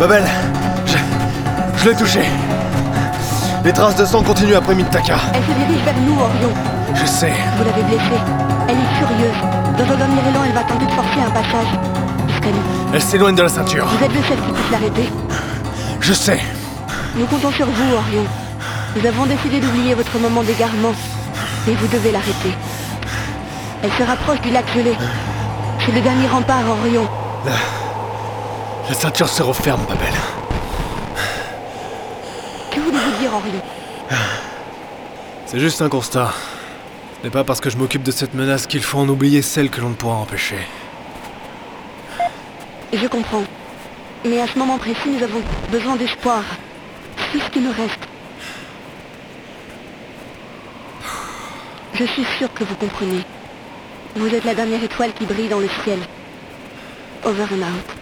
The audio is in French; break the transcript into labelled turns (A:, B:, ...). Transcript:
A: Babel Je. Je l'ai touché. Les traces de sang continuent après Mitaka.
B: Elle se dirige vers nous, Orion.
A: Je sais.
B: Vous l'avez blessée. Elle est furieuse. Dans un dernier élan, elle va tenter de forcer un passage. Nous.
A: Elle s'éloigne de la ceinture.
B: Vous êtes le seul qui puisse l'arrêter.
A: Je sais.
B: Nous comptons sur vous, Orion. Nous avons décidé d'oublier votre moment d'égarement. Mais vous devez l'arrêter. Elle se rapproche du lac gelé. C'est le dernier rempart, Orion.
A: La ceinture se referme, Babel.
B: Que voulez-vous dire, Orion
A: C'est juste un constat. Ce n'est pas parce que je m'occupe de cette menace qu'il faut en oublier celle que l'on ne pourra empêcher.
B: Je comprends. Mais à ce moment précis, nous avons besoin d'espoir. C'est ce qui nous reste. Je suis sûr que vous comprenez. Vous êtes la dernière étoile qui brille dans le ciel. Over and out.